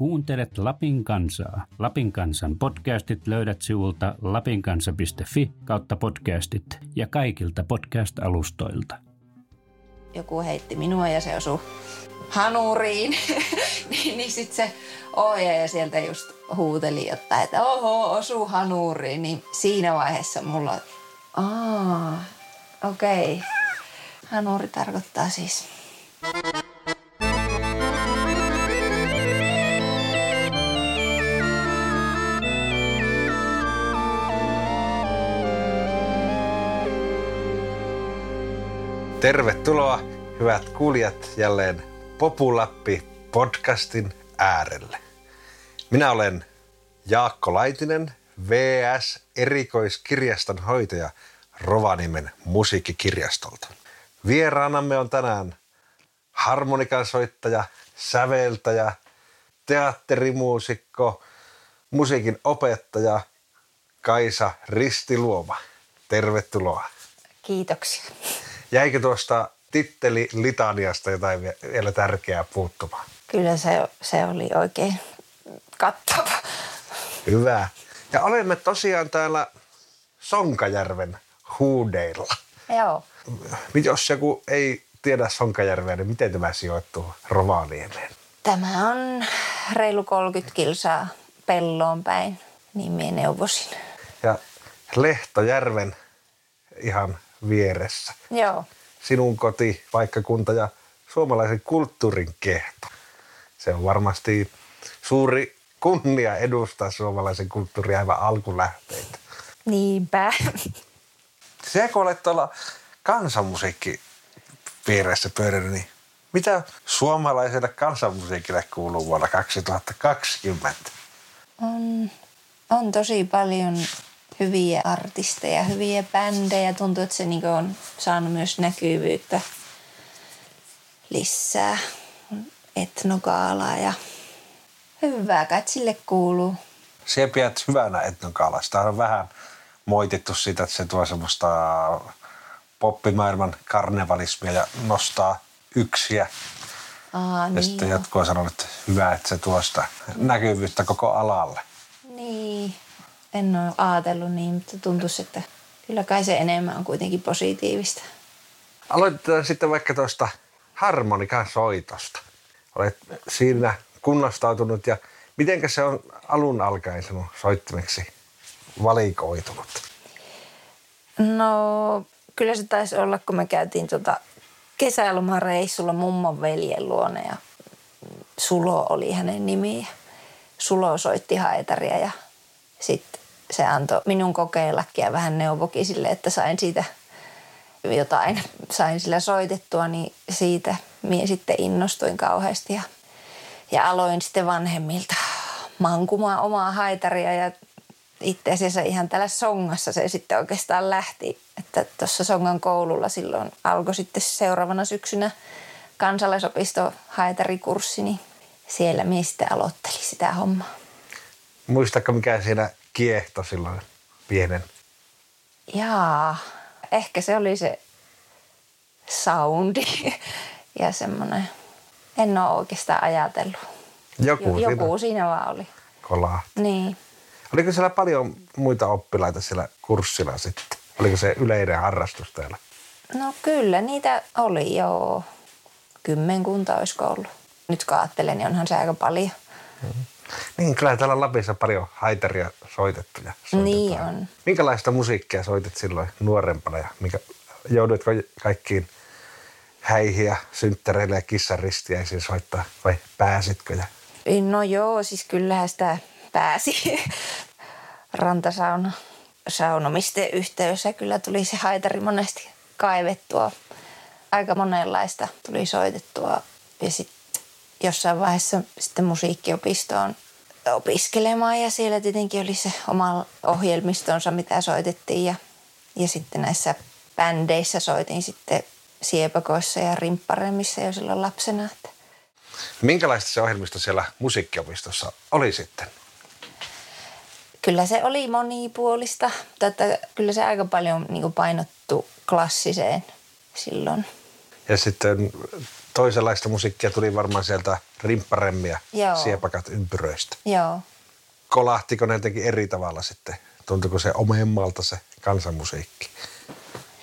Kuuntelet Lapin kansaa. Lapin kansan podcastit löydät sivulta lapinkansa.fi kautta podcastit ja kaikilta podcast-alustoilta. Joku heitti minua ja se osui hanuriin, niin, niin sitten se ohjaaja sieltä just huuteli että oho, osuu hanuriin. Niin siinä vaiheessa mulla, aa, okei. Okay. Hanuri tarkoittaa siis Tervetuloa, hyvät kuulijat, jälleen Populappi podcastin äärelle. Minä olen Jaakko Laitinen, VS erikoiskirjaston hoitaja Rovaniemen musiikkikirjastolta. Vieraanamme on tänään harmonikan soittaja, säveltäjä, teatterimuusikko, musiikin opettaja Kaisa Ristiluoma. Tervetuloa. Kiitoksia. Jäikö tuosta titteli litaniasta jotain vielä tärkeää puuttumaan? Kyllä se, se oli oikein kattava. Hyvä. Ja olemme tosiaan täällä Sonkajärven huudeilla. Joo. Jos joku ei tiedä Sonkajärveä, niin miten tämä sijoittuu Rovaniemeen? Tämä on reilu 30 kilsaa pelloon päin, niin minä neuvosin. Ja Lehtojärven ihan vieressä. Joo. Sinun koti, paikkakunta ja suomalaisen kulttuurin kehto. Se on varmasti suuri kunnia edustaa suomalaisen kulttuurin aivan alkulähteitä. Niinpä. Se kun olet tuolla kansanmusiikki piirissä pyörinyt, niin mitä suomalaiselle kansanmusiikille kuuluu vuonna 2020? On, on tosi paljon hyviä artisteja, hyviä bändejä. Tuntuu, että se niin on saanut myös näkyvyyttä lisää. Etnokaalaa ja hyvää kai sille kuuluu. Se pidät hyvänä etnokaalaa. Sitä on vähän moitittu siitä, että se tuo semmoista poppimaailman karnevalismia ja nostaa yksiä. Aa, ja niin sitten on sanonut, että hyvä, että se tuo sitä näkyvyyttä koko alalle. Niin, en ole ajatellut niin, mutta tuntuisi, että kyllä kai se enemmän on kuitenkin positiivista. Aloitetaan sitten vaikka tuosta harmonikan soitosta. Olet siinä kunnostautunut ja mitenkä se on alun alkaen sinun soittimeksi valikoitunut? No, kyllä se taisi olla, kun me käytiin tuota kesälomareissulla mummon veljen luona ja Sulo oli hänen nimi. Sulo soitti haetaria ja sitten se antoi minun kokeillakin ja vähän neuvokin sille, että sain siitä jotain, sain sillä soitettua, niin siitä minä sitten innostuin kauheasti ja, ja aloin sitten vanhemmilta mankumaan omaa haitaria ja itse asiassa ihan täällä Songassa se sitten oikeastaan lähti, että tuossa Songan koululla silloin alkoi sitten seuraavana syksynä kansalaisopisto haitarikurssi, niin siellä minä sitten sitä hommaa. Muistatko mikä siinä kiehto silloin pienen? Jaa, ehkä se oli se soundi ja semmoinen, en ole oikeastaan ajatellut. Joku, Jo- Joku siinä vaan oli. kolaa. Niin. Oliko siellä paljon muita oppilaita siellä kurssilla sitten? Oliko se yleinen harrastus täällä? No kyllä, niitä oli jo kymmenkunta olisiko ollut. Nyt kun ajattelen, niin onhan se aika paljon. Niin, kyllä täällä Lapissa paljon haitaria soitettu ja soitetaan. Niin on. Minkälaista musiikkia soitit silloin nuorempana ja minkä, joudutko kaikkiin häihin ja synttäreille ja kissaristiäisiin soittaa vai pääsitkö? Ja... No joo, siis kyllähän sitä pääsi rantasauna saunomisten yhteydessä. Kyllä tuli se haitari monesti kaivettua. Aika monenlaista tuli soitettua. Ja sitten jossain vaiheessa sitten musiikkiopistoon opiskelemaan ja siellä tietenkin oli se oma ohjelmistonsa, mitä soitettiin ja, ja sitten näissä bändeissä soitin sitten siepakoissa ja rimpparemmissa jo silloin lapsena. Että Minkälaista se ohjelmisto siellä musiikkiopistossa oli sitten? Kyllä se oli monipuolista, mutta että kyllä se aika paljon niin painottu klassiseen silloin. Ja sitten toisenlaista musiikkia tuli varmaan sieltä rimpparemmia Joo. siepakat ympyröistä. Joo. Kolahtiko ne jotenkin eri tavalla sitten? Tuntuiko se omemmalta se kansanmusiikki?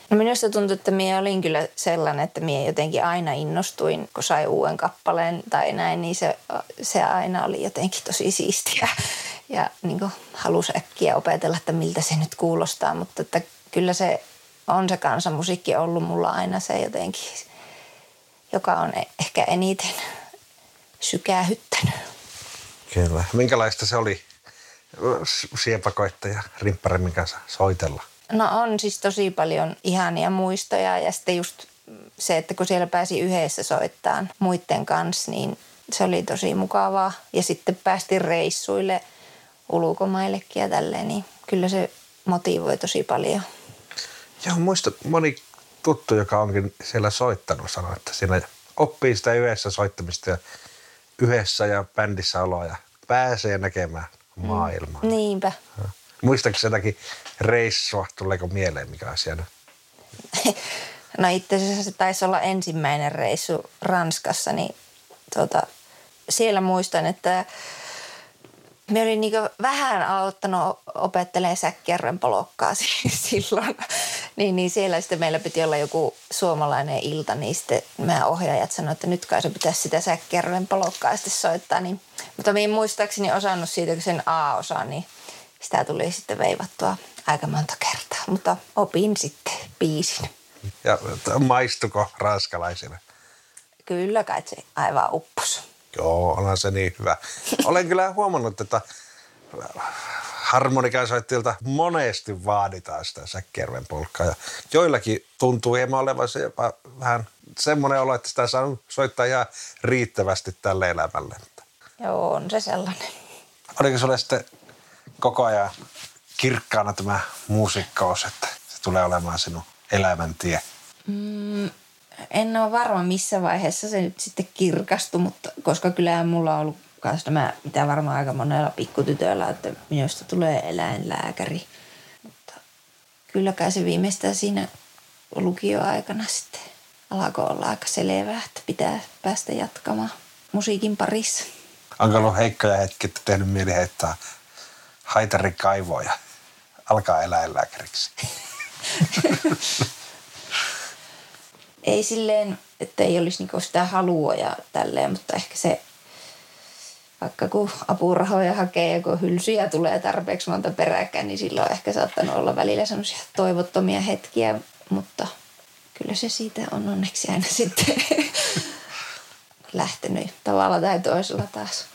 No minusta tuntui, että minä olin kyllä sellainen, että minä jotenkin aina innostuin, kun sai uuden kappaleen tai näin, niin se, se aina oli jotenkin tosi siistiä. Ja niin kuin halusi äkkiä opetella, että miltä se nyt kuulostaa, mutta että kyllä se on se kansanmusiikki ollut mulla aina se jotenkin, joka on e- ehkä eniten sykähyttänyt. Kyllä. Minkälaista se oli siepakoittaja rimpparemmin kanssa soitella? No on siis tosi paljon ihania muistoja ja sitten just se, että kun siellä pääsi yhdessä soittamaan muiden kanssa, niin se oli tosi mukavaa. Ja sitten päästiin reissuille ulkomaillekin ja tälleen, niin kyllä se motivoi tosi paljon. Joo, muista moni tuttu, joka onkin siellä soittanut, sanoi, että siinä oppii sitä yhdessä soittamista ja yhdessä ja bändissä oloa ja pääsee näkemään maailmaa. Mm. Niinpä. Muistatko jotakin reissua, tuleeko mieleen mikä asia? No itse asiassa se taisi olla ensimmäinen reissu Ranskassa, niin tuota, siellä muistan, että me olin niin vähän aloittanut opettelemaan säkkijärven polokkaa silloin. Niin, niin siellä sitten meillä piti olla joku suomalainen ilta, niin sitten meidän ohjaajat sanoivat, että nyt kai se pitäisi sitä säkkijärven polokkaa sitten soittaa. Niin, mutta minä muistaakseni osannut siitä, kun sen A-osa, niin sitä tuli sitten veivattua aika monta kertaa. Mutta opin sitten biisin. Ja maistuko ranskalaisille? Kyllä kai se aivan uppos. Joo, onhan se niin hyvä. Olen kyllä huomannut, että harmonikasoittajilta monesti vaaditaan sitä säkkijärven polkkaa. Ja joillakin tuntuu hieman olevan se jopa vähän semmoinen olo, että sitä saa soittaa ihan riittävästi tälle elämälle. Joo, on se sellainen. Oliko sulle sitten koko ajan kirkkaana tämä muusikkaus, että se tulee olemaan sinun elämäntie? Mm, en ole varma missä vaiheessa se nyt sitten kirkastui, mutta koska kyllä mulla on ollut myös tämä, mitä varmaan aika monella pikkutytöllä, että minusta tulee eläinlääkäri. Mutta kylläkään se viimeistään siinä lukioaikana sitten alkoi olla aika selvää, että pitää päästä jatkamaan musiikin parissa. Onko ollut heikkoja hetki, että tehnyt mieli heittää haitarikaivoja, alkaa eläinlääkäriksi? ei silleen, että ei olisi niinku sitä halua ja tälleen, mutta ehkä se, vaikka kun apurahoja hakee ja kun hylsyjä tulee tarpeeksi monta peräkkäin, niin silloin on ehkä saattanut olla välillä semmoisia toivottomia hetkiä, mutta kyllä se siitä on onneksi aina sitten lähtenyt tavalla tai toisella taas.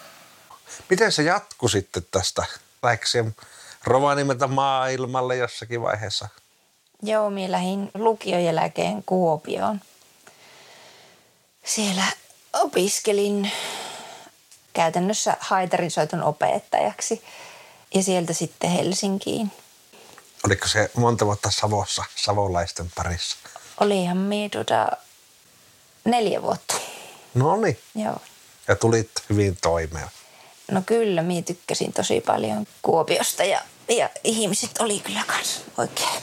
Miten se jatkui sitten tästä? Läikö Rovaniemeltä maailmalle jossakin vaiheessa? Joo, minä lähdin lukion jälkeen Kuopioon. Siellä opiskelin käytännössä haitarinsoiton opettajaksi ja sieltä sitten Helsinkiin. Oliko se monta vuotta Savossa savolaisten parissa? Olihan minä tuota neljä vuotta. No niin. Joo. Ja tulit hyvin toimeen. No kyllä, minä tykkäsin tosi paljon Kuopiosta ja, ja ihmiset oli kyllä kans oikein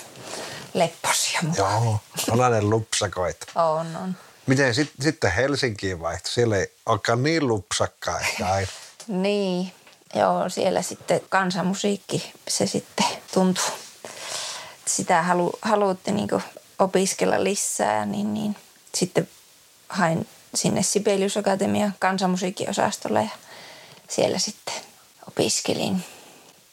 lepposia. Joo, sellainen lupsakoit. On, on. Miten sit, sitten Helsinkiin vaihtui? Siellä ei olekaan niin lupsakkaa ehkä aina. niin, joo, siellä sitten kansanmusiikki, se sitten tuntuu. Sitä halu, haluutti niin opiskella lisää, niin, niin sitten hain sinne Sibelius Akatemian kansanmusiikkiosastolle ja siellä sitten opiskelin.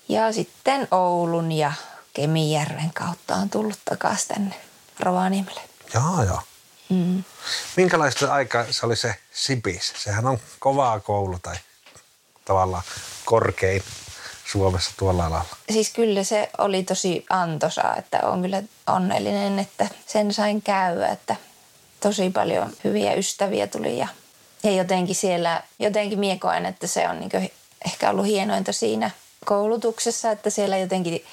Ja sitten Oulun ja Kemijärven kautta on tullut takaisin tänne Rovaniemelle. Joo, joo. Mm. Minkälaista aikaa se oli se Sibis? Sehän on kovaa koulu tai tavallaan korkein Suomessa tuolla alalla. Siis kyllä se oli tosi antoisaa, että on kyllä onnellinen, että sen sain käydä, että tosi paljon hyviä ystäviä tuli ja, ja jotenkin siellä, jotenkin miekoin, että se on niin ehkä ollut hienointa siinä koulutuksessa, että siellä jotenkin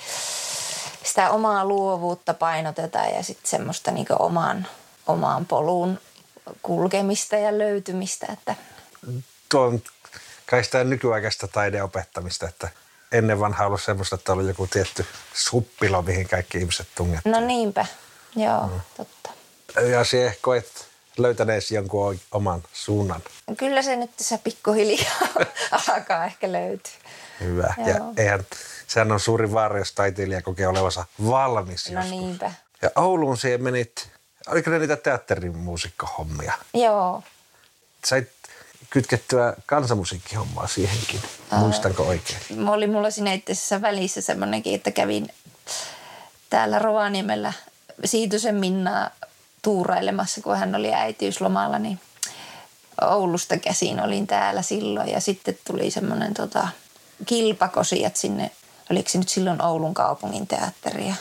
sitä omaa luovuutta painotetaan ja sitten semmoista niin oman, omaan polun kulkemista ja löytymistä. Että. Tuo on kai sitä nykyaikaista taideopettamista, että ennen vanha ollut semmoista, että oli joku tietty suppilo, mihin kaikki ihmiset tungettiin. No niinpä, joo, mm. totta. Ja se koet löytäneesi jonkun oman suunnan? Kyllä se nyt tässä pikkuhiljaa alkaa ehkä löytyä. Hyvä. Joo. Ja eihän, sehän on suuri vaara, jos taiteilija kokee olevansa valmis No joskus. niinpä. Ja Ouluun siihen menit, oliko ne niitä teatterin muusikkohommia? Joo. Sait kytkettyä kansanmusiikkihommaa siihenkin, muistanko oikein? Mä oli mulla siinä itse asiassa välissä semmoinenkin, että kävin täällä Rovaniemellä Siitosen Minnaa tuurailemassa, kun hän oli äitiyslomalla, niin Oulusta käsin olin täällä silloin ja sitten tuli semmoinen tota, kilpakosijat sinne, oliko se nyt silloin Oulun kaupungin teatteri ja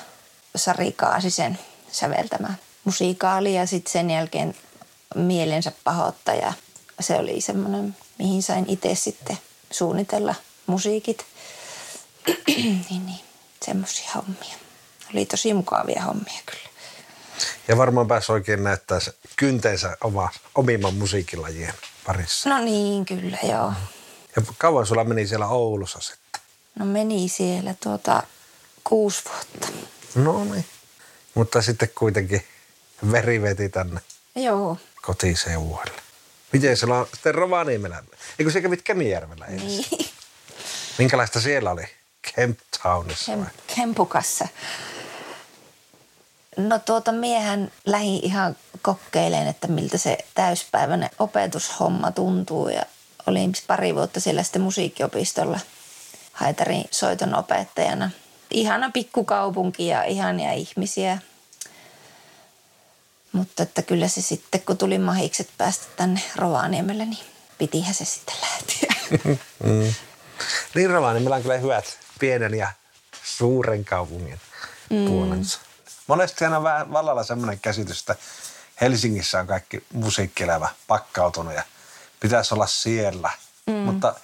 Sari Kaasisen säveltämä musiikaali ja sitten sen jälkeen mielensä pahoittaja. Se oli semmoinen, mihin sain itse sitten suunnitella musiikit. niin, niin, semmoisia hommia. Oli tosi mukavia hommia kyllä. Ja varmaan pääsi oikein näyttää kynteensä oma, omimman musiikkilajien parissa. No niin, kyllä joo. Ja kauan sulla meni siellä Oulussa sitten? No meni siellä tuota kuusi vuotta. No niin. Mutta sitten kuitenkin veri veti tänne Joo, kotiseudulle. Miten sulla on sitten Rovaniemellä? Eikö sä kävit Kemijärvellä ensin? niin. Minkälaista siellä oli? Kemp Townissa? Kem- Kempukassa. No tuota miehän lähi ihan kokeileen, että miltä se täyspäiväinen opetushomma tuntuu ja olin pari vuotta siellä sitten musiikkiopistolla Haitarin soiton opettajana. Ihana pikkukaupunki ja ihania ihmisiä. Mutta että kyllä se sitten, kun tuli mahikset päästä tänne Rovaniemelle, niin pitihän se sitten lähteä. Niin Rovaniemellä on kyllä hyvät pienen ja suuren kaupungin mm. puolensa. Monesti aina vähän vallalla semmoinen käsitys, että Helsingissä on kaikki musiikkielämä pakkautunut ja pitäisi olla siellä. Mm. Mutta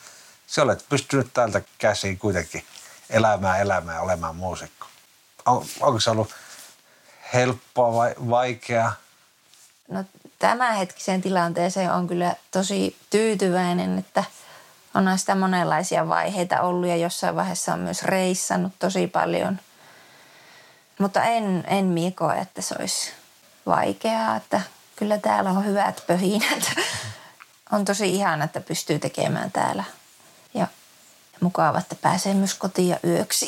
sä olet pystynyt täältä käsiin kuitenkin elämään elämään olemaan muusikko. On, onko se ollut helppoa vai vaikeaa? No tämänhetkiseen tilanteeseen on kyllä tosi tyytyväinen, että on sitä monenlaisia vaiheita ollut ja jossain vaiheessa on myös reissannut tosi paljon. Mutta en, en mie koe, että se olisi vaikeaa, että kyllä täällä on hyvät pöhinät. On tosi ihana, että pystyy tekemään täällä mukava, että pääsee myös kotiin ja yöksi.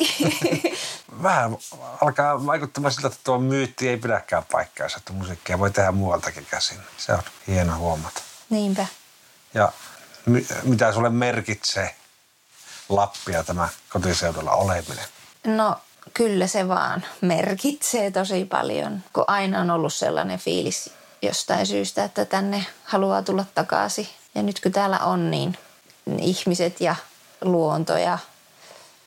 Vähän alkaa vaikuttamaan siltä, että tuo myytti ei pidäkään paikkaansa, että musiikkia voi tehdä muualtakin käsin. Se on hieno huomata. Niinpä. Ja mi- mitä sulle merkitsee Lappia tämä kotiseudulla oleminen? No kyllä se vaan merkitsee tosi paljon, kun aina on ollut sellainen fiilis jostain syystä, että tänne haluaa tulla takaisin. Ja nyt kun täällä on, niin ihmiset ja luonto ja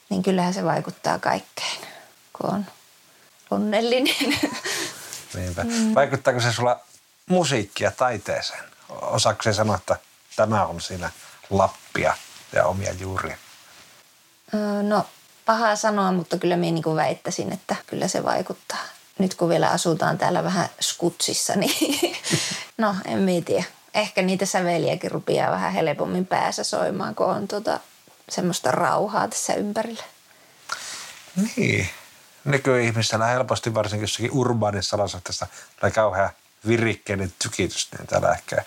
niin kyllähän se vaikuttaa kaikkeen, kun on onnellinen. Niinpä. Mm. Vaikuttaako se sulla musiikkia taiteeseen? Osaako se sanoa, että tämä on siinä Lappia ja omia juuria? No paha sanoa, mutta kyllä minä niin väittäisin, että kyllä se vaikuttaa. Nyt kun vielä asutaan täällä vähän skutsissa, niin no en minä tiedä. Ehkä niitä säveliäkin rupeaa vähän helpommin päässä soimaan, kun on tota, semmoista rauhaa tässä ympärillä. Niin. Nykyihmisellä helposti varsinkin jossakin urbaanissa olosuhteessa tulee kauhean virikkeinen tykitys, niin täällä ehkä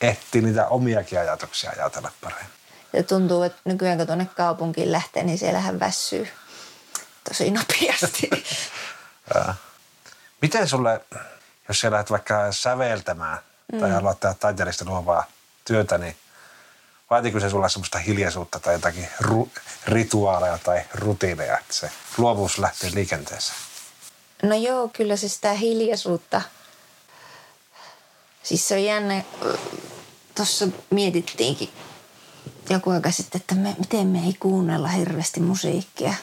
ehtii niitä omiakin ajatuksia ajatella paremmin. Ja tuntuu, että nykyään kun tuonne kaupunkiin lähtee, niin siellähän väsyy tosi nopeasti. Miten sulle, jos sä lähdet vaikka säveltämään tai haluat tehdä taiteellista luovaa työtä, niin vaatiko se sulla semmoista hiljaisuutta tai jotakin ru- rituaaleja tai rutiineja, että se luovuus lähtee liikenteeseen? No joo, kyllä se sitä hiljaisuutta. Siis se on jännä. Tuossa mietittiinkin joku aika sitten, että me, miten me ei kuunnella hirveästi musiikkia.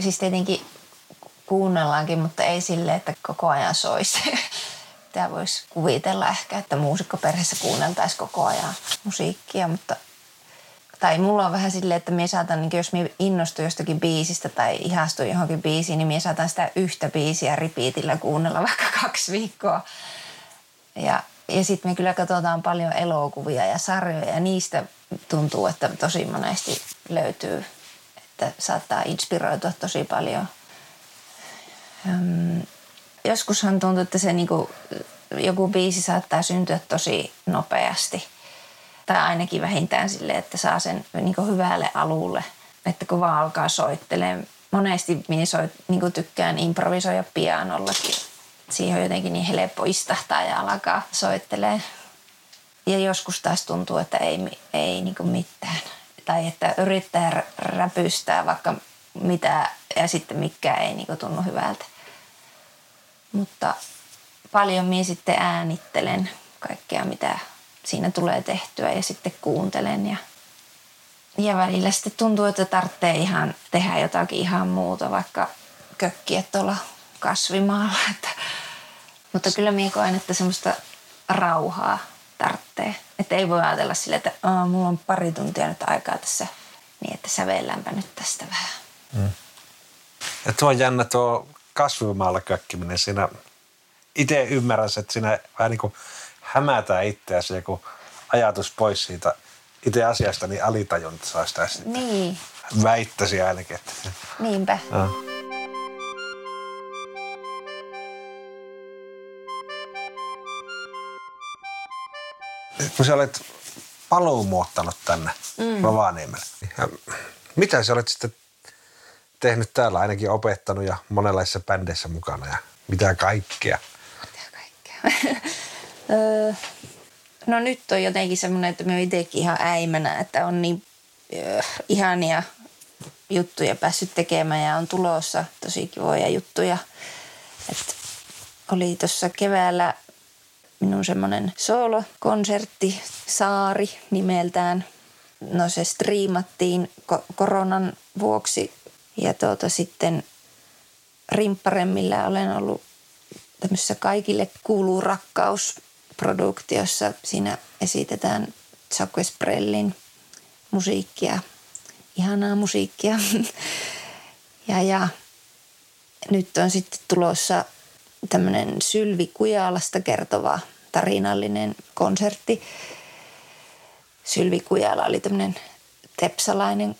Siis tietenkin kuunnellaankin, mutta ei sille, että koko ajan soisi. Tämä voisi kuvitella ehkä, että muusikkoperheessä kuunneltaisiin koko ajan musiikkia, mutta tai mulla on vähän silleen, että minä saatan, niin jos minä innostun jostakin biisistä tai ihastun johonkin biisiin, niin minä saatan sitä yhtä biisiä ripiitillä kuunnella vaikka kaksi viikkoa. Ja, ja sitten me kyllä katsotaan paljon elokuvia ja sarjoja ja niistä tuntuu, että tosi monesti löytyy, että saattaa inspiroitua tosi paljon. Joskushan tuntuu, että se niinku joku biisi saattaa syntyä tosi nopeasti. Tai ainakin vähintään sille, että saa sen niin hyvälle alulle. Että kun vaan alkaa soittelemaan. Monesti minä soit, niin tykkään improvisoida pianollakin. Siihen on jotenkin niin helppo istahtaa ja alkaa soittelee. Ja joskus taas tuntuu, että ei, ei niin mitään. Tai että yrittää räpystää vaikka mitä ja sitten mikä ei niin tunnu hyvältä. Mutta paljon minä sitten äänittelen kaikkea, mitä siinä tulee tehtyä ja sitten kuuntelen. Ja, ja välillä sitten tuntuu, että tarvitsee ihan tehdä jotakin ihan muuta, vaikka kökkiä tuolla kasvimaalla. Että, mutta kyllä minä koen, että semmoista rauhaa tarvitsee. Että ei voi ajatella sille, että mulla on pari tuntia nyt aikaa tässä, niin että sävelläänpä nyt tästä vähän. Mm. Ja tuo on jännä tuo kasvimaalla kökkiminen. Siinä itse ymmärrän, että siinä vähän niin kuin hämätään itseäsi joku ajatus pois siitä itse asiasta, niin alitajunta saa sitä sitten. Niin. Väittäisi ainakin. Että... Niinpä. Ja. Kun sä olet paluumuottanut tänne mm. Rovaniemelle, mitä sä olet sitten tehnyt täällä, ainakin opettanut ja monenlaisissa bändeissä mukana ja mitä kaikkea? Mitä kaikkea? no nyt on jotenkin semmoinen, että me itsekin ihan äimänä, että on niin ihania juttuja päässyt tekemään ja on tulossa tosi kivoja juttuja. Et oli tuossa keväällä minun semmoinen soolokonsertti Saari nimeltään. No se striimattiin koronan vuoksi ja tuota, sitten rimpparemmillä olen ollut tämmöisessä Kaikille kuuluu rakkaus produktiossa. Siinä esitetään Jacques Esprellin musiikkia, ihanaa musiikkia. ja, ja nyt on sitten tulossa tämmöinen Sylvi Kujalasta kertova tarinallinen konsertti. Sylvi Kujala oli tämmöinen tepsalainen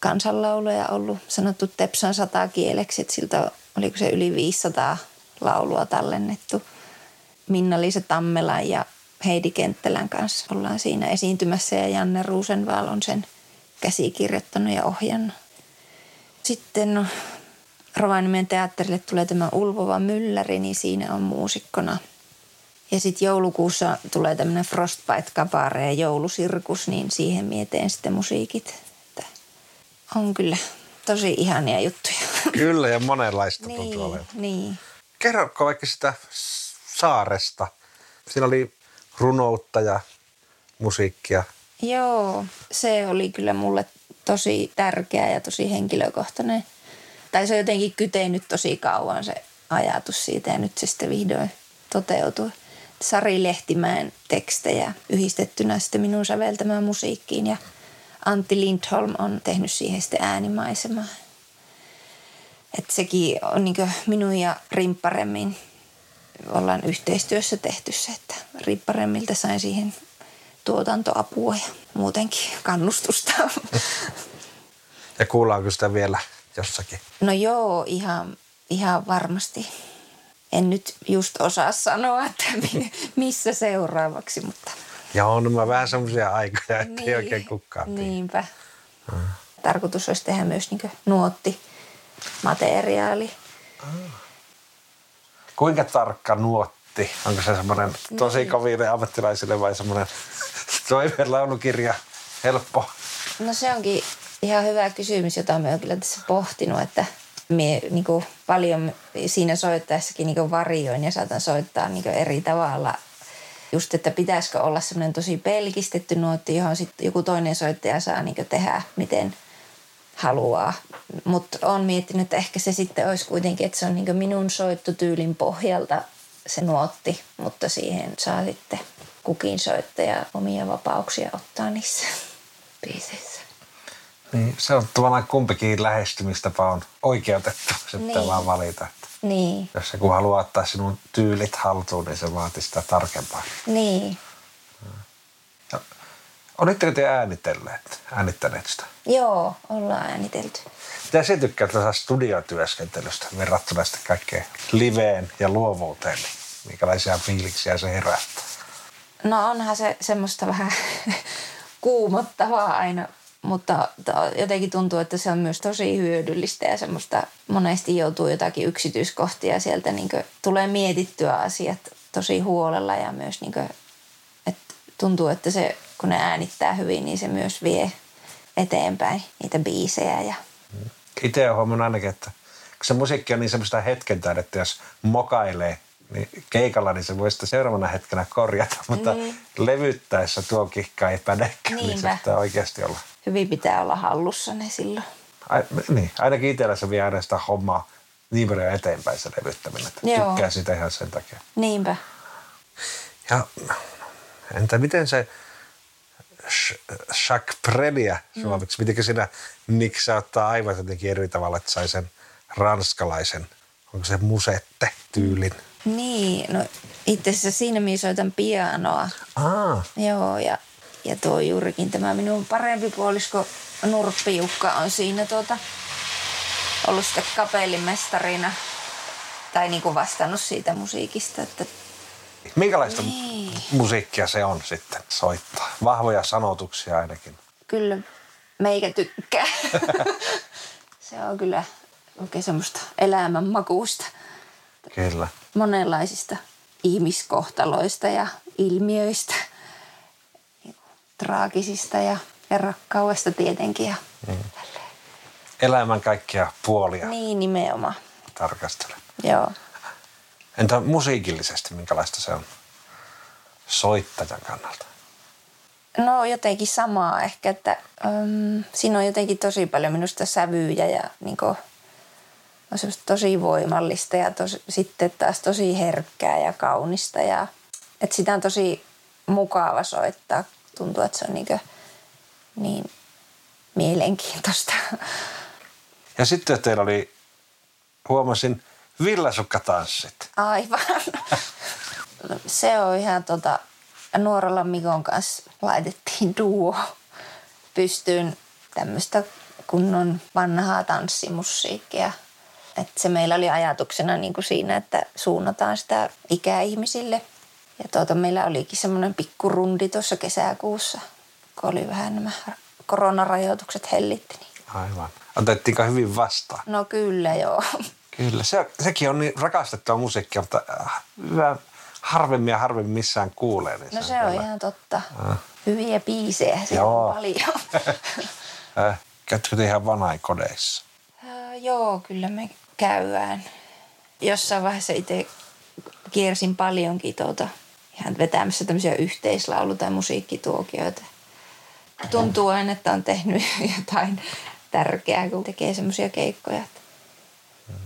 kansanlauluja ollut sanottu Tepsan kieleksi, että siltä oliko se yli 500 laulua tallennettu. Minna-Liisa Tammelan ja Heidi Kenttälän kanssa ollaan siinä esiintymässä ja Janne Ruusenvaal on sen käsikirjoittanut ja ohjannut. Sitten no, Rovaniemen teatterille tulee tämä Ulvova Mylläri, niin siinä on muusikkona. Ja sitten joulukuussa tulee tämmöinen Frostbite Kabare ja joulusirkus, niin siihen mieteen sitten musiikit on kyllä tosi ihania juttuja. Kyllä ja monenlaista niin, tuntuu olevan. Niin. Kerrotko vaikka sitä saaresta? Siinä oli runoutta ja musiikkia. Joo, se oli kyllä mulle tosi tärkeä ja tosi henkilökohtainen. Tai se on jotenkin kytenyt tosi kauan se ajatus siitä ja nyt se sitten vihdoin toteutui. Sari Lehtimäen tekstejä yhdistettynä sitten minun säveltämään musiikkiin ja – Antti Lindholm on tehnyt siihen sitten äänimaisemaa. Että sekin on niin minun ja Rimpparemmin ollaan yhteistyössä tehty se, että Rimpparemmilta sain siihen tuotantoapua ja muutenkin kannustusta. Ja kuullaanko sitä vielä jossakin? No joo, ihan, ihan varmasti. En nyt just osaa sanoa, että missä seuraavaksi, mutta – ja on nämä vähän semmoisia aikoja, että niin, ei oikein kukaan Niinpä. Hmm. Tarkoitus olisi tehdä myös niin nuotti materiaali. Hmm. Kuinka tarkka nuotti? Onko se semmoinen tosi niin. koville ammattilaisille vai semmoinen toiveen laulukirja helppo? No se onkin ihan hyvä kysymys, jota me olen kyllä tässä pohtinut, että me niin paljon siinä soittaessakin niin varjoin ja saatan soittaa niin eri tavalla just, että pitäisikö olla semmoinen tosi pelkistetty nuotti, johon sitten joku toinen soittaja saa niin tehdä miten haluaa. Mutta olen miettinyt, että ehkä se sitten olisi kuitenkin, että se on niin minun soittotyylin pohjalta se nuotti, mutta siihen saa sitten kukin soittaja omia vapauksia ottaa niissä biiseissä. Niin, se on tavallaan kumpikin lähestymistapa on oikeutettu sitten niin. vaan valita. Niin. Jos joku haluaa ottaa sinun tyylit haltuun, niin se vaatii sitä tarkempaa. Niin. Ja, olitteko te äänitelleet, äänittäneet sitä? Joo, ollaan äänitelty. Mitä sinä tykkäät tästä studiotyöskentelystä verrattuna sitten kaikkeen liveen ja luovuuteen? Niin Minkälaisia fiiliksiä se herättää? No onhan se semmoista vähän kuumottavaa aina, mutta jotenkin tuntuu, että se on myös tosi hyödyllistä ja semmoista monesti joutuu jotakin yksityiskohtia sieltä, niin tulee mietittyä asiat tosi huolella ja myös niin kuin, että tuntuu, että se, kun ne äänittää hyvin, niin se myös vie eteenpäin niitä biisejä. Ja... Itse olen huomannut ainakin, että kun se musiikki on niin semmoista hetken että jos mokailee niin keikalla, niin se voi sitten seuraavana hetkenä korjata, mutta niin. levyttäessä tuo kikka ei pädekään, niin se pitää oikeasti olla. Hyvin pitää olla hallussa ne silloin. Ai, niin, ainakin itsellä se vie aina sitä hommaa niin paljon eteenpäin se levyttäminen, Joo. tykkää sitä ihan sen takia. Niinpä. Ja entä miten se Jacques Prelia suomeksi, mm. miten siinä ottaa aivan jotenkin eri tavalla, että sai sen ranskalaisen, onko se musette tyylin? Niin, no itse asiassa siinä minä soitan pianoa. Aa. Joo, ja, ja tuo juurikin tämä minun parempi puolisko Nurppi Jukka on siinä tuota, ollut sitten kapellimestarina tai niin kuin vastannut siitä musiikista. Että... Minkälaista niin. musiikkia se on sitten soittaa? Vahvoja sanotuksia ainakin. Kyllä meikä tykkää. se on kyllä oikein semmoista elämänmakuusta. Kyllä. Monenlaisista ihmiskohtaloista ja ilmiöistä, traagisista ja, ja rakkaudesta tietenkin. Ja mm. Elämän kaikkia puolia. Niin, nimenomaan. Tarkastele. Joo. Entä musiikillisesti, minkälaista se on soittajan kannalta? No jotenkin samaa ehkä, että um, siinä on jotenkin tosi paljon minusta sävyjä ja niin kuin, on tosi voimallista ja tos, sitten taas tosi herkkää ja kaunista. Ja, että sitä on tosi mukava soittaa. Tuntuu, että se on niin, niin mielenkiintoista. Ja sitten teillä oli, huomasin, villasukkatanssit. Aivan. se on ihan tota, nuorella Mikon kanssa laitettiin duo pystyyn tämmöistä kunnon vanhaa tanssimusiikkia – et se meillä oli ajatuksena niin kuin siinä, että suunnataan sitä ikäihmisille. Ja tuota, meillä olikin semmoinen pikkurundi tuossa kesäkuussa, kun oli vähän nämä koronarajoitukset hellitti. Niin. Aivan. Otettiinko hyvin vastaan? No kyllä joo. Kyllä, se, sekin on niin rakastettua musiikkia, mutta äh, harvemmin ja harvemmin missään kuulee. Niin no se, on ihan totta. Äh. Hyviä biisejä siellä on paljon. äh, Käytkö ihan vanaikodeissa? Äh, joo, kyllä me käydään. Jossain vaiheessa itse kiersin paljonkin tuota, ihan vetämässä tämmöisiä yhteislaulu- tai musiikkituokioita. Tuntuu aina, että on tehnyt jotain tärkeää, kun tekee semmoisia keikkoja.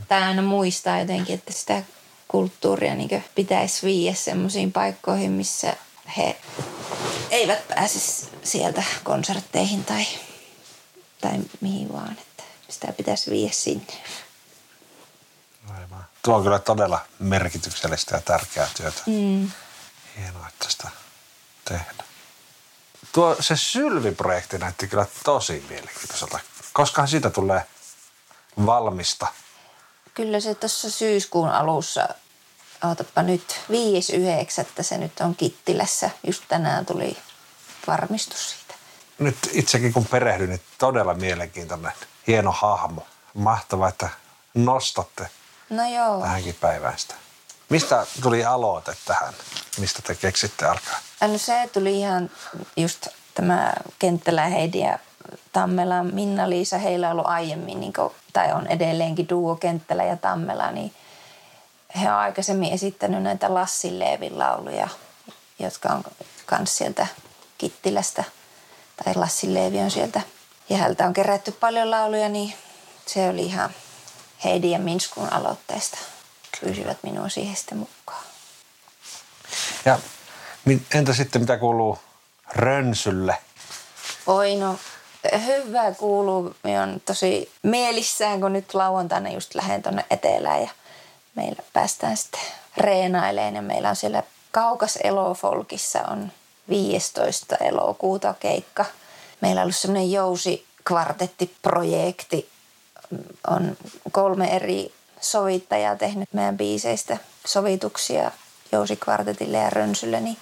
Tai aina muistaa jotenkin, että sitä kulttuuria niin pitäisi viiä semmoisiin paikkoihin, missä he eivät pääse sieltä konsertteihin tai, tai mihin vaan. Että sitä pitäisi viiä sinne. Aivan. Tuo on kyllä todella merkityksellistä ja tärkeää työtä. Mm. Hienoa, että sitä tehdään. Tuo se Sylvi-projekti näytti kyllä tosi mielenkiintoiselta. Koskahan siitä tulee valmista? Kyllä se tuossa syyskuun alussa, ootapa nyt 5.9. se nyt on Kittilässä. Just tänään tuli varmistus siitä. Nyt itsekin kun perehdyn, niin todella mielenkiintoinen, hieno hahmo. Mahtavaa, että nostatte No joo. Tähänkin päivään sitä. Mistä tuli aloite tähän? Mistä te keksitte alkaa? No se tuli ihan just tämä Kenttälä Heidi ja Tammela, Minna-Liisa, heillä on ollut aiemmin, niin kuin, tai on edelleenkin duo Kenttälä ja Tammela, niin he on aikaisemmin esittänyt näitä Lassin Leevin lauluja, jotka on myös sieltä Kittilästä, tai Lassin Leevi on sieltä. Ja häneltä on kerätty paljon lauluja, niin se oli ihan Heidi ja Minskun aloitteesta pyysivät minua siihen sitten mukaan. Ja entä sitten mitä kuuluu Rönsylle? Oi no, hyvää kuuluu. Minä on tosi mielissään, kun nyt lauantaina just lähden tuonne etelään ja meillä päästään sitten reenaileen ja meillä on siellä Kaukas Elofolkissa on 15. elokuuta keikka. Meillä on ollut semmoinen jousi kvartettiprojekti on kolme eri sovittajaa tehnyt meidän biiseistä sovituksia jousikvartetille ja rönsylle, niin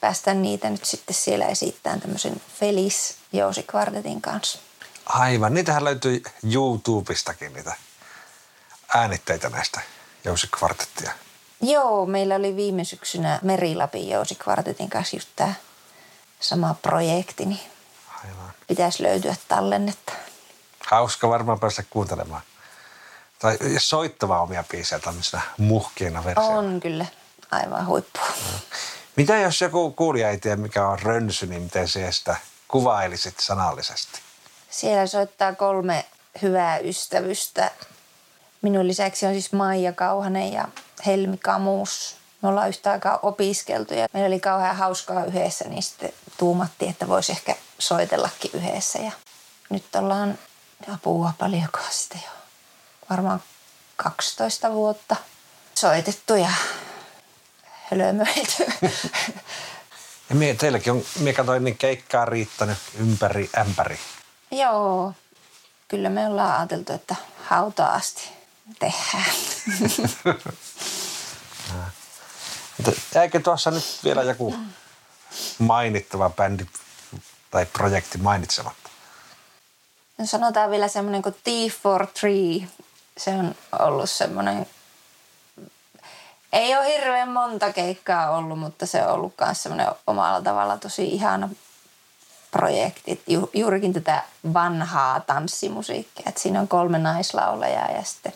päästään niitä nyt sitten siellä esittämään tämmöisen Felis jousikvartetin kanssa. Aivan, niitähän löytyy YouTubestakin niitä äänitteitä näistä jousikvartettia. Joo, meillä oli viime syksynä Merilapin jousikvartetin kanssa just tämä sama projekti, niin Aivan. pitäisi löytyä tallennetta. Hauska varmaan päästä kuuntelemaan. Tai soittamaan omia biisejä tämmöisenä muhkeina versioina. On kyllä aivan huippua. Mitä jos joku kuulija ei tiedä, mikä on rönsy, niin miten se sitä kuvailisit sanallisesti? Siellä soittaa kolme hyvää ystävystä. Minun lisäksi on siis Maija Kauhanen ja Helmi Kamus. Me ollaan yhtä aikaa opiskeltu ja meillä oli kauhean hauskaa yhdessä, niin sitten tuumattiin, että voisi ehkä soitellakin yhdessä. Ja nyt ollaan apua paljonko sitten jo, varmaan 12 vuotta soitettu ja hölmöilty. Ja mie, teilläkin on, mie katsoin, niin keikkaa riittänyt ympäri ämpäri. Joo, kyllä me ollaan ajateltu, että hautaa asti tehdään. Jäikö tuossa nyt vielä joku mainittava bändi tai projekti mainitsematta? No sanotaan vielä semmoinen kuin T43. Se on ollut semmoinen, ei ole hirveän monta keikkaa ollut, mutta se on ollut myös semmoinen omalla tavalla tosi ihana projekti. Ju, juurikin tätä vanhaa tanssimusiikkia. Et siinä on kolme naislaulajaa ja sitten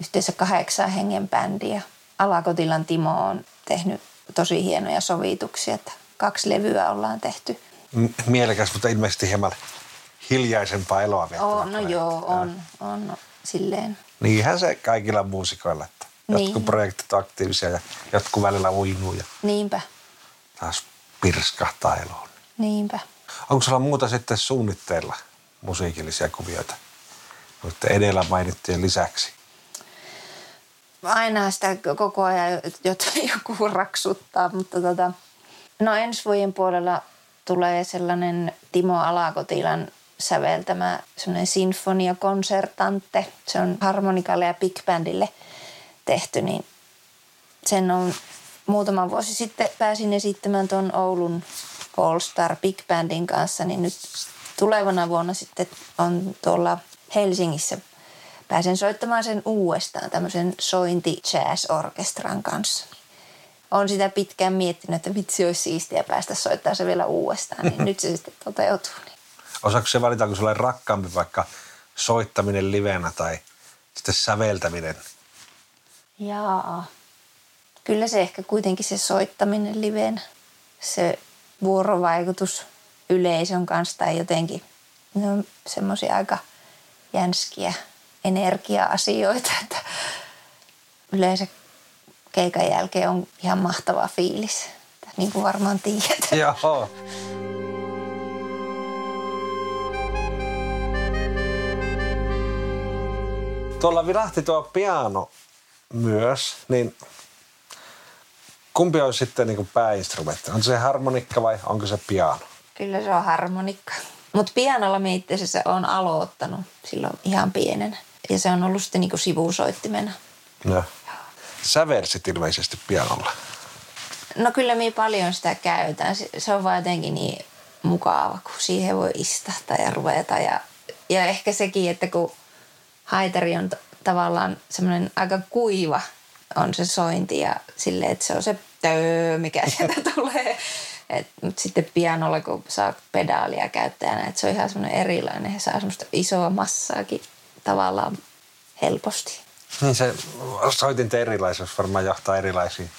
yhteensä kahdeksan hengen bändiä. Alakotilan Timo on tehnyt tosi hienoja sovituksia, että kaksi levyä ollaan tehty. Mielekäs, mutta ilmeisesti hieman hiljaisempaa eloa viettävä Oh, no projekti. joo, on, on silleen. Niinhän se kaikilla muusikoilla, että Niin. jotkut projektit on aktiivisia ja jotkut välillä uinuu ja Niinpä, taas pirskahtaa eloon. niinpä. Onko sulla muuta sitten suunnitteilla musiikillisia kuvioita? Noiden edellä mainittujen lisäksi. Aina sitä koko ajan jot- joku raksuttaa, mutta tota, no ensi vuoden puolella tulee sellainen Timo Alakotilan säveltämä sellainen sinfonia concertante. Se on harmonikalle ja big bandille tehty, niin sen on muutama vuosi sitten pääsin esittämään tuon Oulun All Star Big Bandin kanssa, niin nyt tulevana vuonna sitten on tuolla Helsingissä pääsen soittamaan sen uudestaan tämmöisen sointi jazz orkestran kanssa. Olen sitä pitkään miettinyt, että vitsi olisi siistiä päästä soittaa se vielä uudestaan, niin nyt se sitten toteutuu. Osaako se valita, kun sulle rakkaampi vaikka soittaminen livenä tai sitten säveltäminen? Jaa. Kyllä se ehkä kuitenkin se soittaminen livenä, se vuorovaikutus yleisön kanssa tai jotenkin, ne on semmoisia aika jänskiä energia-asioita, että yleensä keikan jälkeen on ihan mahtava fiilis, niin kuin varmaan tiedät. Joo. Tuolla vilahti tuo piano myös, niin kumpi on sitten niin pääinstrumentti? On se harmonikka vai onko se piano? Kyllä se on harmonikka. Mutta pianolla me itse asiassa olen aloittanut silloin ihan pienenä. Ja se on ollut sitten niinku sivusoittimena. No. Sävelsit ilmeisesti pianolla. No kyllä minä paljon sitä käytän. Se- Se on vaan jotenkin niin mukava, kun siihen voi istahtaa ja ruveta. Ja, ja ehkä sekin, että kun haitari on t- tavallaan semmoinen aika kuiva on se sointi ja silleen, että se on se töö, mikä sieltä tulee. Et, mutta sitten pianolla, kun saa pedaalia käyttäjänä, että se on ihan semmoinen erilainen. He saa semmoista isoa massaakin tavallaan helposti. Niin se soitin erilaisuus varmaan johtaa erilaisiin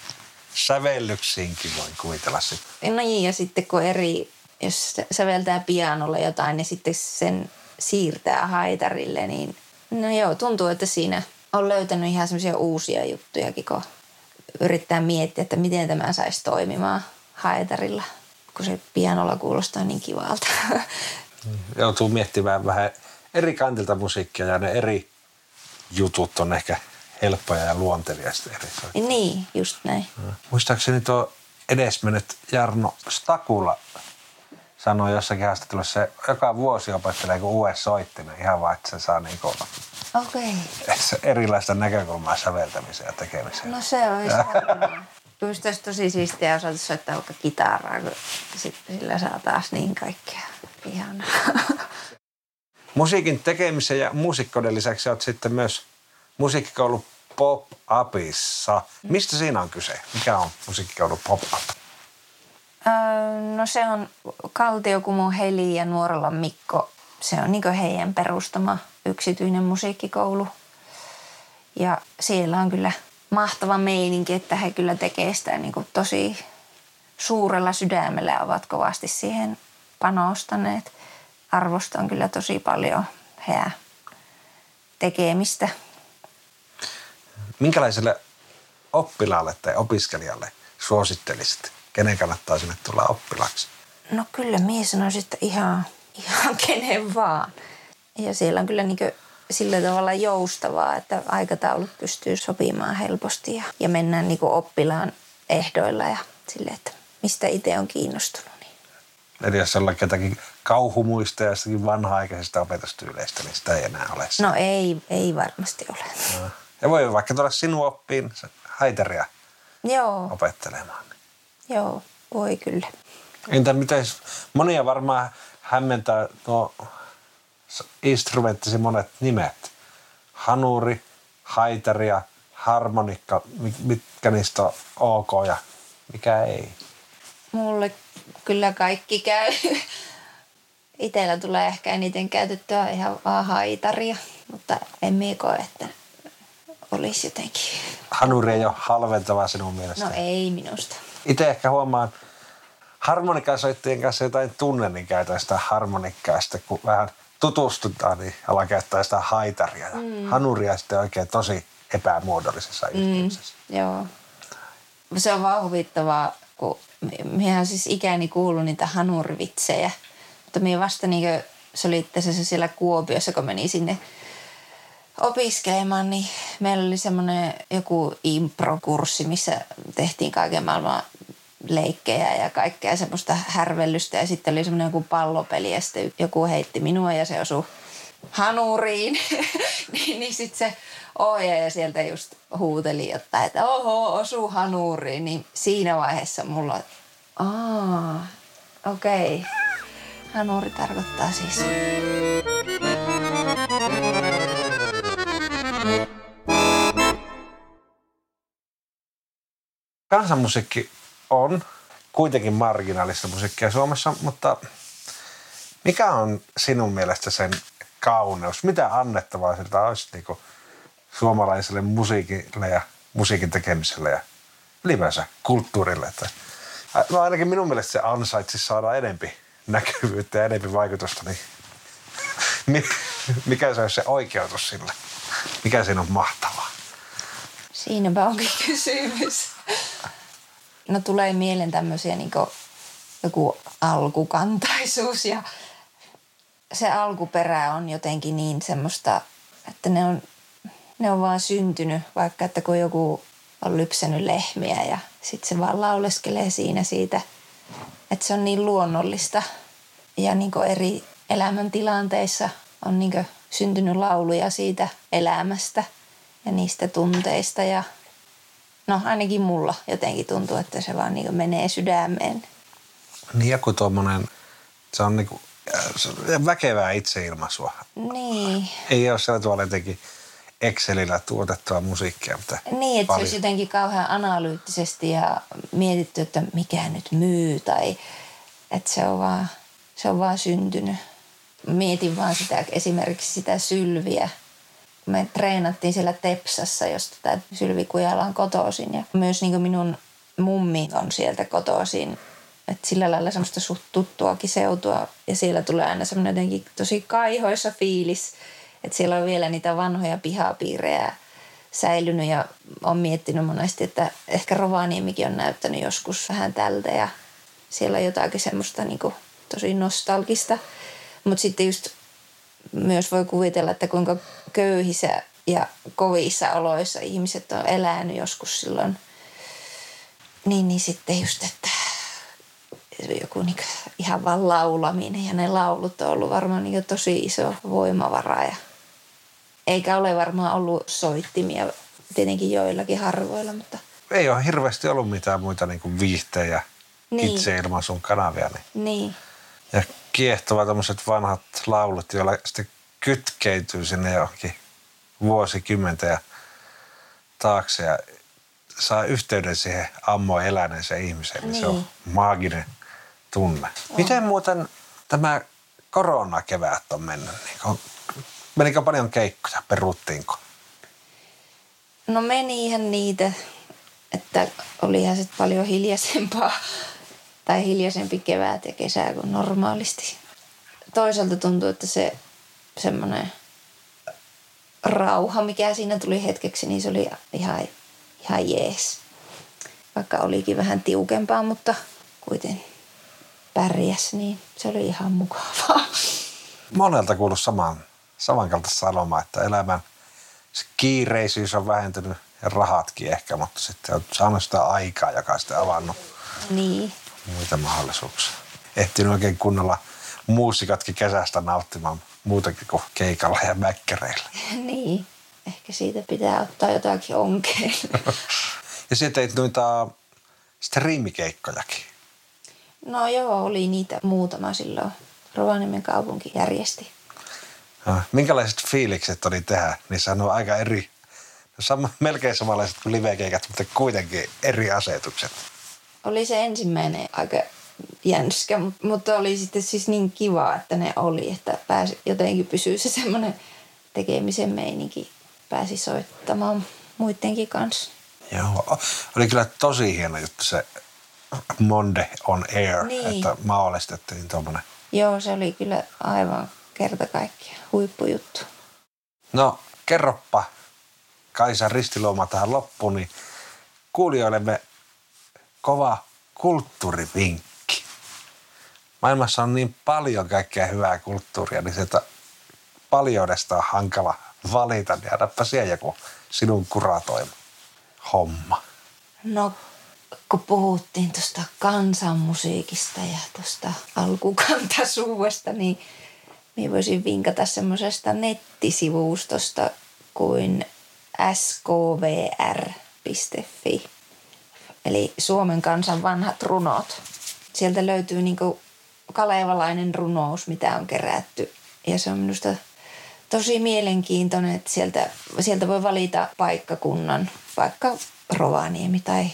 sävellyksiinkin voin kuvitella sitten. No niin, ja sitten kun eri, jos sä- säveltää pianolla jotain, niin sitten sen siirtää haitarille, niin no joo, tuntuu, että siinä on löytänyt ihan semmoisia uusia juttujakin, kun yrittää miettiä, että miten tämä saisi toimimaan haitarilla, kun se pianolla kuulostaa niin kivalta. Joutuu miettimään vähän eri kantilta musiikkia ja ne eri jutut on ehkä helppoja ja luontevia sitten eri soittaa. niin, just näin. Muistaakseni tuo edesmennyt Jarno Stakula sanoi jossakin haastattelussa, se joka vuosi opettelee kuin uuden soittimen ihan vaan, että se saa niinku Okei. Se erilaista näkökulmaa säveltämiseen ja tekemiseen. No se harvinainen. Minusta olisi tosi siistiä osata soittaa vaikka kitaraa, kun sit sillä saa taas niin kaikkea ihanaa. Musiikin tekemisen ja muusikkoiden lisäksi olet sitten myös musiikkikoulu Pop-Upissa. Mistä siinä on kyse? Mikä on musiikkikoulu Pop-Up? Öö, no se on Kaltiokumun Heli ja Nuorella Mikko. Se on niin heidän perustama yksityinen musiikkikoulu. Ja siellä on kyllä mahtava meininki, että he kyllä tekee sitä niin kuin tosi suurella sydämellä ja ovat kovasti siihen panostaneet. Arvostan kyllä tosi paljon heidän tekemistä. Minkälaiselle oppilaalle tai opiskelijalle suosittelisit? Kenen kannattaa sinne tulla oppilaaksi? No kyllä minä sanoisin, että ihan, ihan kenen vaan. Ja siellä on kyllä niin sillä tavalla joustavaa, että aikataulut pystyy sopimaan helposti ja, ja mennään niin oppilaan ehdoilla ja sille, että mistä itse on kiinnostunut. Niin. Eli jos on jotakin kauhumuista ja jostakin vanha-aikaisesta opetustyyleistä, niin sitä ei enää ole. No ei, ei varmasti ole. No. Ja voi vaikka tulla sinun oppiin haiteria Joo. opettelemaan. Joo, voi kyllä. Entä miten, monia varmaan hämmentää tuo instrumenttisi monet nimet. Hanuri, haitari ja harmonikka, mitkä niistä on ok ja mikä ei? Mulle kyllä kaikki käy. Itellä tulee ehkä eniten käytettyä ihan vaan haitaria, mutta en mie koe, että olisi jotenkin. Hanuri ei ole halventava sinun mielestä? No ei minusta. Itse ehkä huomaan harmonikasoittajien kanssa jotain tunne, niin käytän sitä harmonikkaa sitten, kun vähän tutustutaan, niin ala käyttää sitä haitaria ja mm. hanuria sitten oikein tosi epämuodollisessa mm. yhteydessä. Joo. Se on vaan huvittavaa, kun minä siis ikäni kuullut niitä hanurivitsejä. Mutta minä vasta niin se oli itse asiassa siellä Kuopiossa, kun meni sinne opiskelemaan, niin meillä oli semmoinen joku impro-kurssi, missä tehtiin kaiken maailman leikkejä ja kaikkea semmoista härvellystä. Ja sitten oli semmoinen joku pallopeli ja sitten joku heitti minua ja se osui hanuriin. niin, niin sitten se ohjaaja sieltä just huuteli että oho, osu hanuriin. Niin siinä vaiheessa mulla, aa, okei. Okay. Hanuri tarkoittaa siis. Kansanmusiikki on kuitenkin marginaalista musiikkia Suomessa, mutta mikä on sinun mielestä sen kauneus? Mitä annettavaa siltä olisi niin kuin suomalaiselle musiikille ja musiikin tekemiselle ja ylipäänsä kulttuurille? Että, no ainakin minun mielestä se ansaitsi saada enempi näkyvyyttä ja enempi vaikutusta, niin mikä se olisi se oikeutus sille? Mikä siinä on mahtavaa? Siinäpä onkin kysymys. No tulee mieleen tämmöisiä niin joku alkukantaisuus ja se alkuperä on jotenkin niin semmoista, että ne on, ne on vaan syntynyt, vaikka että kun joku on lypsänyt lehmiä ja sitten se vaan lauleskelee siinä siitä, että se on niin luonnollista. Ja niin eri elämäntilanteissa on niin syntynyt lauluja siitä elämästä ja niistä tunteista ja no ainakin mulla jotenkin tuntuu, että se vaan niin menee sydämeen. Niin joku tuommoinen, se on niinku äh, väkevää itseilmaisua. Niin. Ei ole sillä tavalla jotenkin Excelillä tuotettua musiikkia. Mutta niin, että paljon. se olisi jotenkin kauhean analyyttisesti ja mietitty, että mikä nyt myy tai että se on vaan, se on vaan syntynyt. Mietin vaan sitä, esimerkiksi sitä sylviä – me treenattiin siellä Tepsassa, josta tämä Sylvi Kujala on kotoisin. Ja myös niin minun mummi on sieltä kotoisin. Että sillä lailla semmoista suht tuttuakin seutua. Ja siellä tulee aina semmoinen jotenkin tosi kaihoissa fiilis. Että siellä on vielä niitä vanhoja pihapiirejä säilynyt ja on miettinyt monesti, että ehkä Rovaniemikin on näyttänyt joskus vähän tältä ja siellä on jotakin semmoista niin kuin tosi nostalgista. Mutta sitten just myös voi kuvitella, että kuinka köyhissä ja kovissa oloissa ihmiset on elänyt joskus silloin. Niin, niin sitten just, että joku niin ihan vaan laulaminen ja ne laulut on ollut varmaan niin tosi iso voimavara ja Eikä ole varmaan ollut soittimia, tietenkin joillakin harvoilla, mutta Ei ole hirveästi ollut mitään muita niin kuin viihtejä, Niin. itseilmaisun kanavia. Niin. niin. Ja kiehtova tämmöiset vanhat laulut, joilla sitten kytkeytyy sinne johonkin vuosikymmenten taakse ja saa yhteyden siihen ammo eläneeseen ihmiseen. Niin. Se on Niin. maaginen tunne. Miten muuten tämä koronakevät on mennyt? Niin on, menikö paljon keikkoja? Peruttiinko? No menihän niitä, että olihan sitten paljon hiljaisempaa tai hiljaisempi kevät ja kesä kuin normaalisti. Toisaalta tuntuu, että se semmoinen rauha, mikä siinä tuli hetkeksi, niin se oli ihan, ihan jees. Vaikka olikin vähän tiukempaa, mutta kuitenkin pärjäs, niin se oli ihan mukavaa. Monelta kuullut saman, samankaltaista sanomaa, että elämän se kiireisyys on vähentynyt ja rahatkin ehkä, mutta sitten on saanut sitä aikaa, joka on sitten avannut Niin, muita mahdollisuuksia. Ehtinyt oikein kunnolla muusikatkin kesästä nauttimaan muutakin kuin keikalla ja mäkkäreillä. niin. Ehkä siitä pitää ottaa jotakin onkeen. Ja sitten teit noita striimikeikkojakin. No joo, oli niitä muutama silloin. Rovaniemen kaupunki järjesti. Ja Minkälaiset fiilikset oli tehdä? Niissä on aika eri, no sama, melkein samanlaiset kuin livekeikat, mutta kuitenkin eri asetukset. Oli se ensimmäinen aika jänskä, mut- mutta oli sitten siis niin kiva, että ne oli, että pääsi, jotenkin pysyy se semmoinen tekemisen meininki. Pääsi soittamaan muidenkin kanssa. Joo, oli kyllä tosi hieno juttu se Monde on Air, Niin. että mahdollistettiin tuommoinen. Joo, se oli kyllä aivan kerta kaikkiaan huippujuttu. No, kerroppa Kaisa Ristiluoma tähän loppuun, niin kuulijoillemme kova kulttuurivinkki. Maailmassa on niin paljon kaikkea hyvää kulttuuria, niin sieltä paljoudesta on hankala valita, niin annappa siellä joku sinun kuratoima homma. No, kun puhuttiin tuosta kansanmusiikista ja tuosta alkukantasuudesta, niin minä voisin vinkata semmoisesta nettisivustosta kuin skvr.fi. Eli Suomen kansan vanhat runot. Sieltä löytyy niinku kalevalainen runous, mitä on kerätty. Ja se on minusta tosi mielenkiintoinen, että sieltä, sieltä voi valita paikkakunnan, vaikka Rovaniemi tai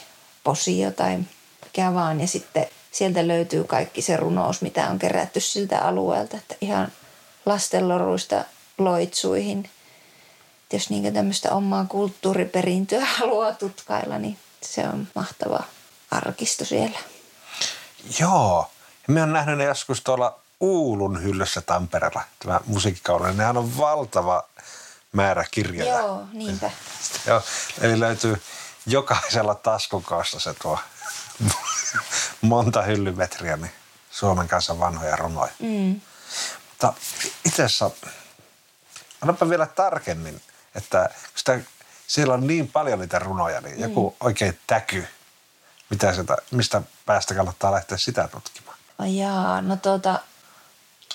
Posio tai mikä vaan. Ja sitten sieltä löytyy kaikki se runous, mitä on kerätty siltä alueelta. Että ihan lastenloruista loitsuihin. Et jos niin tämmöistä omaa kulttuuriperintöä haluaa tutkailla, niin se on mahtava arkisto siellä. Joo, me on nähnyt ne joskus tuolla Uulun hyllyssä Tampereella, tämä musiikkikauden. Nehän on valtava määrä kirjoja. Joo, niinpä. Joo, eli löytyy jokaisella taskukosta se tuo monta hyllymetriä, niin Suomen kanssa vanhoja runoja. Mm. Mutta itse asiassa, annapa vielä tarkemmin, että sitä, siellä on niin paljon niitä runoja, niin joku oikein täky, mitä sitä, mistä päästä kannattaa lähteä sitä tutkimaan. Jaa, no tota,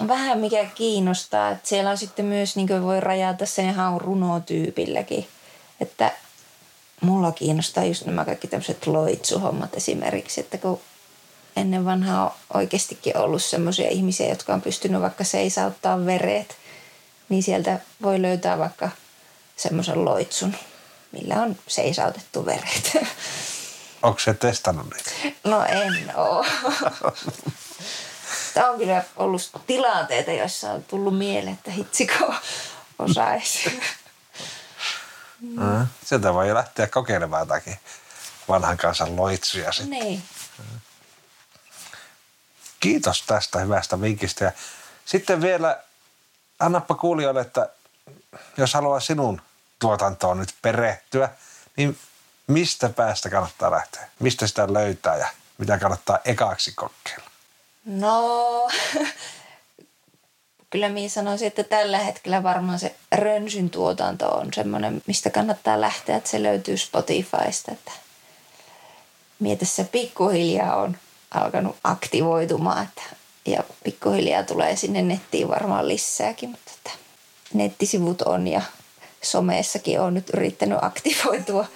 vähän mikä kiinnostaa, että siellä on sitten myös, niin voi rajata sen ihan runotyypilläkin, että mulla kiinnostaa just nämä kaikki tämmöiset loitsuhommat esimerkiksi, että kun ennen vanhaa on oikeastikin ollut semmoisia ihmisiä, jotka on pystynyt vaikka seisauttaa veret, niin sieltä voi löytää vaikka semmoisen loitsun, millä on seisautettu veret. Onko se testannut niitä? No en oo. Tämä on kyllä ollut tilanteita, joissa on tullut mieleen, että hitsiko osaisi. Mm. Sieltä voi lähteä kokeilemaan jotakin vanhan kansan loitsuja sitten. niin. Kiitos tästä hyvästä vinkistä. Ja sitten vielä annappa kuulijoille, että jos haluaa sinun tuotantoon nyt perehtyä, niin mistä päästä kannattaa lähteä? Mistä sitä löytää ja mitä kannattaa ekaksi kokeilla? No, kyllä minä sanoisin, että tällä hetkellä varmaan se rönsyn tuotanto on semmoinen, mistä kannattaa lähteä, että se löytyy Spotifysta. Että mieti se pikkuhiljaa on alkanut aktivoitumaan että, ja pikkuhiljaa tulee sinne nettiin varmaan lisääkin, mutta että nettisivut on ja somessakin olen nyt yrittänyt aktivoitua.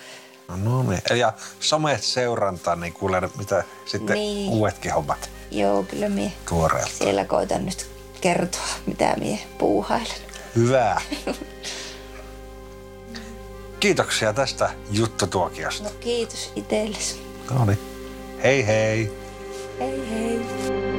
No niin. Ja somet seurantaa, niin kuulee mitä sitten Niin. uudetkin hommat Joo, kyllä mie tuoreelta. siellä koitan nyt kertoa, mitä mie puuhailen. Hyvä. Kiitoksia tästä juttutuokiosta. No kiitos itsellesi. No niin. Hei hei. Hei hei.